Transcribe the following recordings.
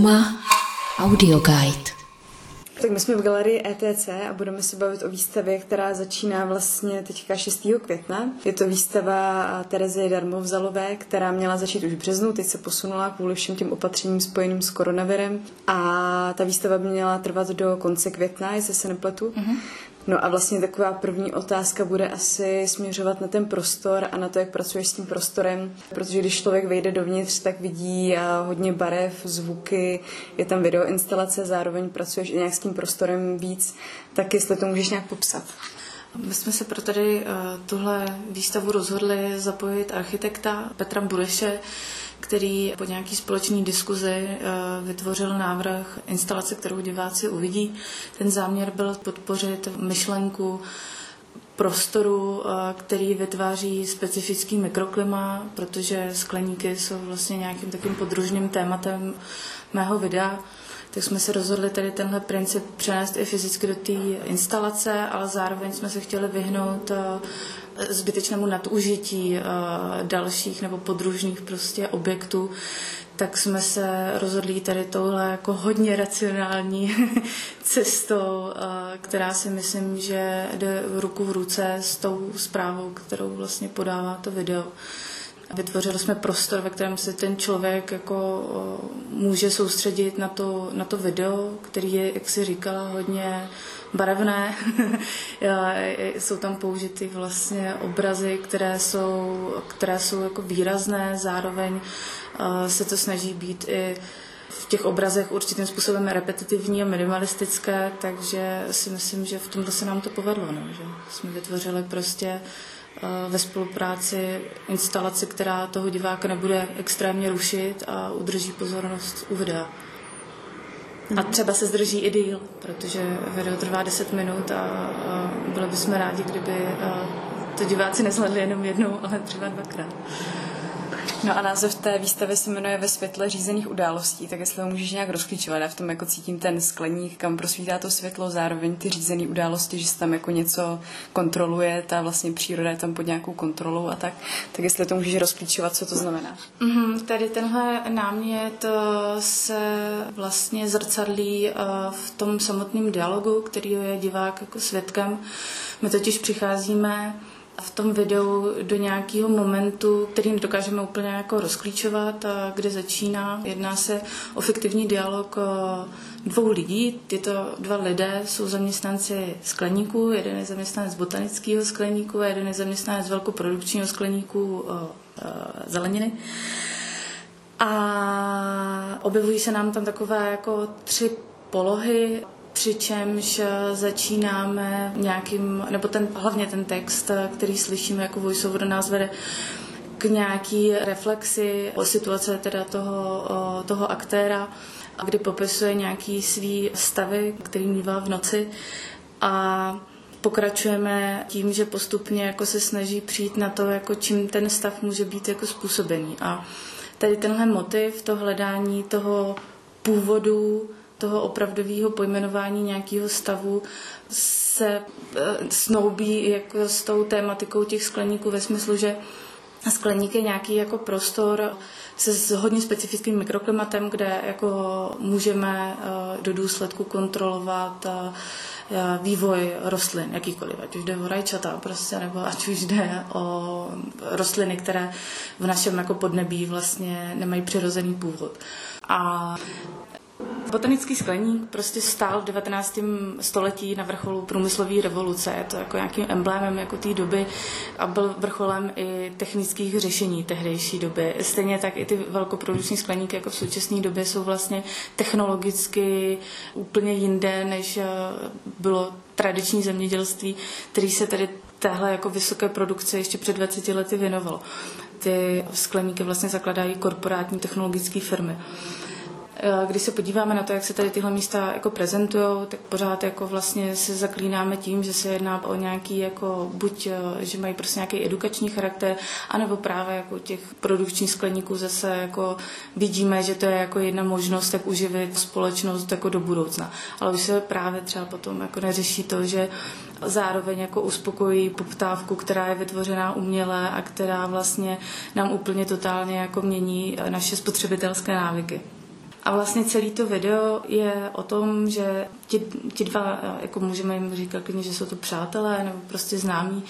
Trauma Audio Guide. Tak my jsme v galerii ETC a budeme se bavit o výstavě, která začíná vlastně teďka 6. května. Je to výstava Terezy Darmovzalové, která měla začít už v březnu, teď se posunula kvůli všem těm opatřením spojeným s koronavirem. A ta výstava by měla trvat do konce května, jestli se nepletu. Mm-hmm. No a vlastně taková první otázka bude asi směřovat na ten prostor a na to, jak pracuješ s tím prostorem, protože když člověk vejde dovnitř, tak vidí hodně barev, zvuky, je tam videoinstalace, zároveň pracuješ i nějak s tím prostorem víc, tak jestli to můžeš nějak popsat. My jsme se pro tady tuhle výstavu rozhodli zapojit architekta Petra Bureše, který po nějaký společné diskuzi eh, vytvořil návrh instalace, kterou diváci uvidí. Ten záměr byl podpořit myšlenku prostoru, eh, který vytváří specifický mikroklima, protože skleníky jsou vlastně nějakým takým podružným tématem mého videa tak jsme se rozhodli tady tenhle princip přenést i fyzicky do té instalace, ale zároveň jsme se chtěli vyhnout eh, zbytečnému nadužití eh, dalších nebo podružných prostě objektů, tak jsme se rozhodli tady touhle jako hodně racionální cestou, eh, která si myslím, že jde ruku v ruce s tou zprávou, kterou vlastně podává to video. Vytvořili jsme prostor, ve kterém se ten člověk jako může soustředit na to, na to video, který je, jak si říkala, hodně barevné. jsou tam použity vlastně obrazy, které jsou, které jsou jako výrazné, zároveň se to snaží být i v těch obrazech určitým způsobem repetitivní a minimalistické, takže si myslím, že v tomto se nám to povedlo, no, že jsme vytvořili prostě ve spolupráci instalaci, která toho diváka nebude extrémně rušit a udrží pozornost u videa. A třeba se zdrží i díl, protože video trvá 10 minut a, a byli bychom rádi, kdyby to diváci nezhledli jenom jednou, ale třeba dvakrát. No a název té výstavy se jmenuje Ve světle řízených událostí, tak jestli ho můžeš nějak rozklíčovat. Já v tom jako cítím ten skleník, kam prosvítá to světlo, zároveň ty řízené události, že se tam jako něco kontroluje, ta vlastně příroda je tam pod nějakou kontrolou a tak. Tak jestli to můžeš rozklíčovat, co to znamená. Mm-hmm, tady tenhle námět eh, se vlastně zrcadlí eh, v tom samotném dialogu, který je divák jako svědkem. My totiž přicházíme v tom videu do nějakého momentu, který nedokážeme úplně jako rozklíčovat, kde začíná. Jedná se o fiktivní dialog dvou lidí. Tyto dva lidé jsou zaměstnanci skleníku, jeden je zaměstnanec botanického skleníku a jeden je zaměstnanec velkoprodukčního skleníku zeleniny. A objevují se nám tam takové jako tři polohy přičemž začínáme nějakým, nebo ten, hlavně ten text, který slyšíme jako voiceover, nás vede k nějaký reflexi o situace teda toho, toho aktéra, kdy popisuje nějaký svý stavy, který mývá v noci a pokračujeme tím, že postupně jako se snaží přijít na to, jako čím ten stav může být jako způsobený. A tady tenhle motiv, to hledání toho původu, toho opravdového pojmenování nějakého stavu se e, snoubí jako s tou tématikou těch skleníků ve smyslu, že skleník je nějaký jako prostor se s hodně specifickým mikroklimatem, kde jako můžeme e, do důsledku kontrolovat e, vývoj rostlin, jakýkoliv, ať už jde o rajčata prostě, nebo ať už jde o rostliny, které v našem jako podnebí vlastně nemají přirozený původ. A Botanický skleník prostě stál v 19. století na vrcholu průmyslové revoluce. Je to jako nějakým emblémem jako té doby a byl vrcholem i technických řešení tehdejší doby. Stejně tak i ty velkoprodukční skleníky jako v současné době jsou vlastně technologicky úplně jinde, než eh, bylo tradiční zemědělství, který se tedy téhle jako vysoké produkce ještě před 20 lety věnovalo. Ty skleníky vlastně zakladají korporátní technologické firmy. Eh, když se podíváme na to, jak se tady tyhle místa jako prezentují, tak pořád jako vlastně se zaklínáme tím, že se jedná o nějaký jako buď, eh, že mají prostě nějaký edukační charakter, anebo právě jako těch produkčních skleníků zase jako vidíme, že to je jako jedna možnost, jak uživit společnost jako do budoucna. Ale už se právě třeba potom jako neřeší to, že zároveň jako uspokojí poptávku, která je vytvořená uměle a která vlastně nám úplně totálně jako mění naše spotřebitelské návyky. A vlastně celý to video je o tom, že ti, ti dva, jako můžeme jim říkat klidně, že jsou to přátelé nebo prostě známí,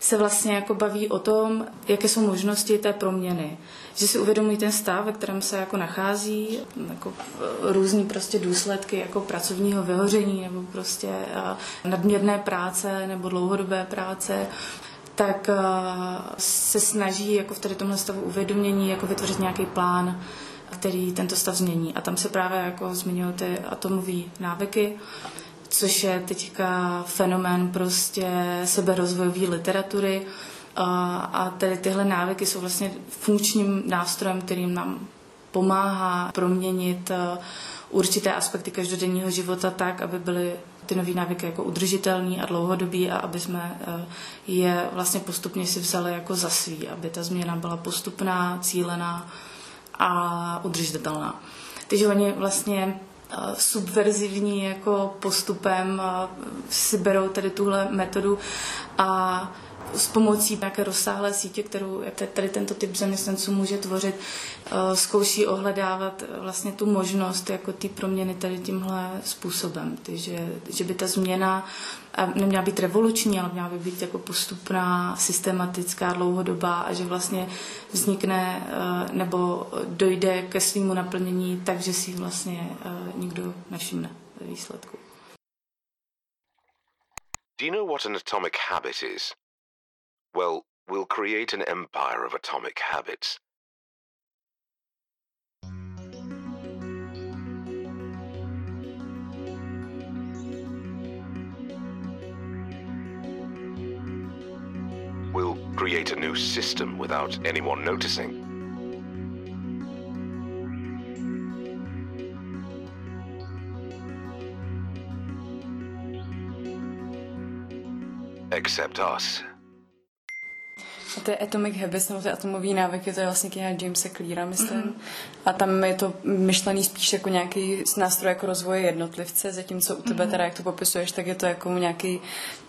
se vlastně jako baví o tom, jaké jsou možnosti té proměny. Že si uvědomují ten stav, ve kterém se jako nachází, jako e, různý prostě důsledky jako pracovního vyhoření nebo prostě e, nadměrné práce nebo dlouhodobé práce tak se snaží jako v tady tomhle stavu uvědomění jako vytvořit nějaký plán, který tento stav změní. A tam se právě jako zmiňují ty atomové návyky což je teďka fenomén prostě seberozvojové literatury. A, tedy tyhle návyky jsou vlastně funkčním nástrojem, kterým nám pomáhá proměnit eh, určité aspekty každodenního života tak, aby byly ty nové návyky jako udržitelný a dlouhodobý a aby jsme eh, je vlastně postupně si vzali jako za svý, aby ta změna byla postupná, cílená a udržitelná. Takže oni vlastně subverzivní jako postupem si berou tady tuhle metodu a s pomocí nějaké rozsáhlé sítě, kterou tady tento typ zaměstnanců může tvořit, eh, zkouší ohledávat vlastně tu možnost jako ty proměny tady tímhle způsobem. Takže, že by ta změna neměla být revoluční, ale měla by být jako postupná, systematická, dlouhodobá a že vlastně vznikne eh, nebo dojde ke svýmu naplnění tak, že si vlastně eh, nikdo nevšimne výsledku. Do you know what an atomic habit is? Well, we'll create an empire of atomic habits. We'll create a new system without anyone noticing. Except us. A to je Atomic Habits, nebo ty atomový návyky, to je vlastně kniha Jamesa Cleara, myslím. Mm-hmm. A tam je to myšlený spíš jako nějaký nástroj jako rozvoje jednotlivce, zatímco u tebe mm-hmm. teda, jak to popisuješ, tak je to jako nějaký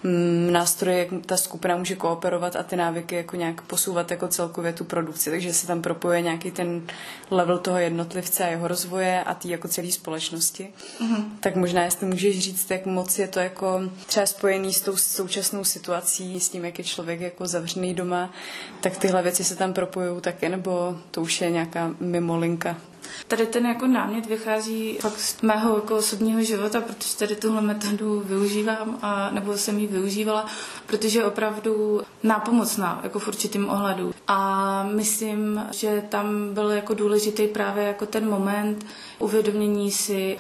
mm, nástroj, jak ta skupina může kooperovat a ty návyky jako nějak posouvat jako celkově tu produkci, takže se tam propoje nějaký ten level toho jednotlivce a jeho rozvoje a ty jako celé společnosti. Mm-hmm. Tak možná, jestli můžeš říct, jak moc je to jako třeba spojený s tou současnou situací, s tím, jak je člověk jako zavřený doma, tak tyhle věci se tam propojují taky, nebo to už je nějaká mimolinka? Tady ten jako námět vychází fakt z mého jako osobního života, protože tady tuhle metodu využívám, a, nebo jsem ji využívala, protože je opravdu nápomocná jako v určitým ohledu. A myslím, že tam byl jako důležitý právě jako ten moment uvědomění si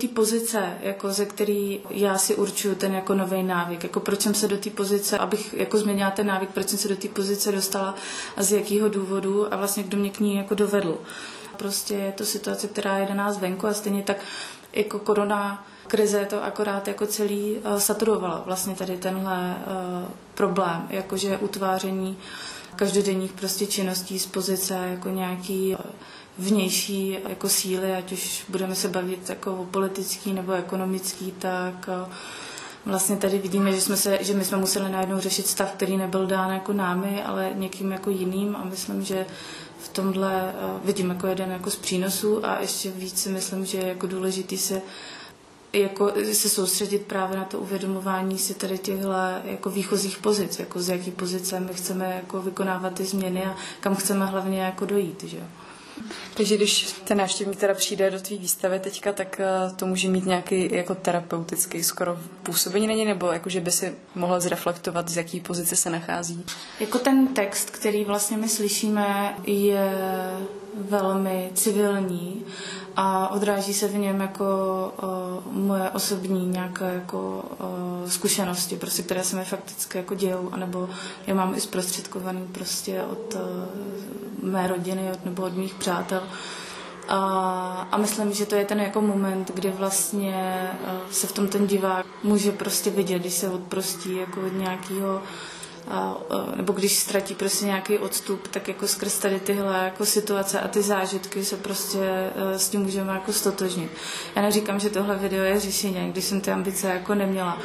té pozice, jako ze který já si určuju ten jako nový návyk, jako proč jsem se do té pozice, abych jako změnila ten návyk, proč jsem se do té pozice dostala a z jakého důvodu a vlastně kdo mě k ní jako dovedl. Prostě je to situace, která je daná zvenku a stejně tak jako korona krize to akorát jako celý uh, saturovala vlastně tady tenhle uh, problém, jakože utváření každodenních prostě činností z pozice jako nějaký uh, vnější jako síly, ať už budeme se bavit jako o politický nebo ekonomický, tak eh, vlastně tady vidíme, že, jsme se, že my jsme museli najednou řešit stav, který nebyl dán jako námi, ale někým jako jiným a myslím, že v tomhle eh, vidím jako jeden jako z přínosů a ještě víc si myslím, že je jako důležitý se jako se soustředit právě na to uvědomování si tady těchto jako výchozích pozic, jako z jaký pozice my chceme jako vykonávat ty změny a kam chceme hlavně jako dojít. Že? Takže když ten návštěvník teda přijde do tvý výstavy teďka, tak eh, to může mít nějaký jako terapeutický skoro působení na něj, nebo jako, že by si mohl zreflektovat, z jaký pozice se nachází? Jako ten text, který vlastně my slyšíme, je velmi civilní a odráží se v něm jako uh, moje osobní nějaké jako uh, zkušenosti, prostě, které se mi fakticky jako dějou, anebo je mám i zprostředkovaný prostě od mé rodiny od, nebo od mých přátel. A, a myslím, že to je ten jako moment, kdy vlastně uh, se v tom ten divák může prostě vidět, když se odprostí jako od nějakého a, nebo když ztratí prostě nějaký odstup, tak jako skrz tady tyhle jako situace a ty zážitky se prostě e, s tím můžeme jako stotožnit. Já neříkám, že tohle video je řešení, když jsem ty ambice jako neměla.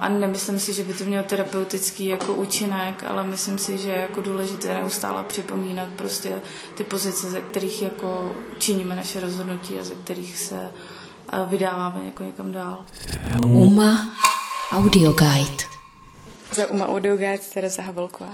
A nemyslím si, že by to mělo terapeutický jako účinek, ale myslím si, že je jako důležité neustále připomínat prostě ty pozice, ze kterých jako činíme naše rozhodnutí a ze kterých se vydáváme jako někam dál. Uma Audio Guide. Za Uma Guide Tereza Havelková.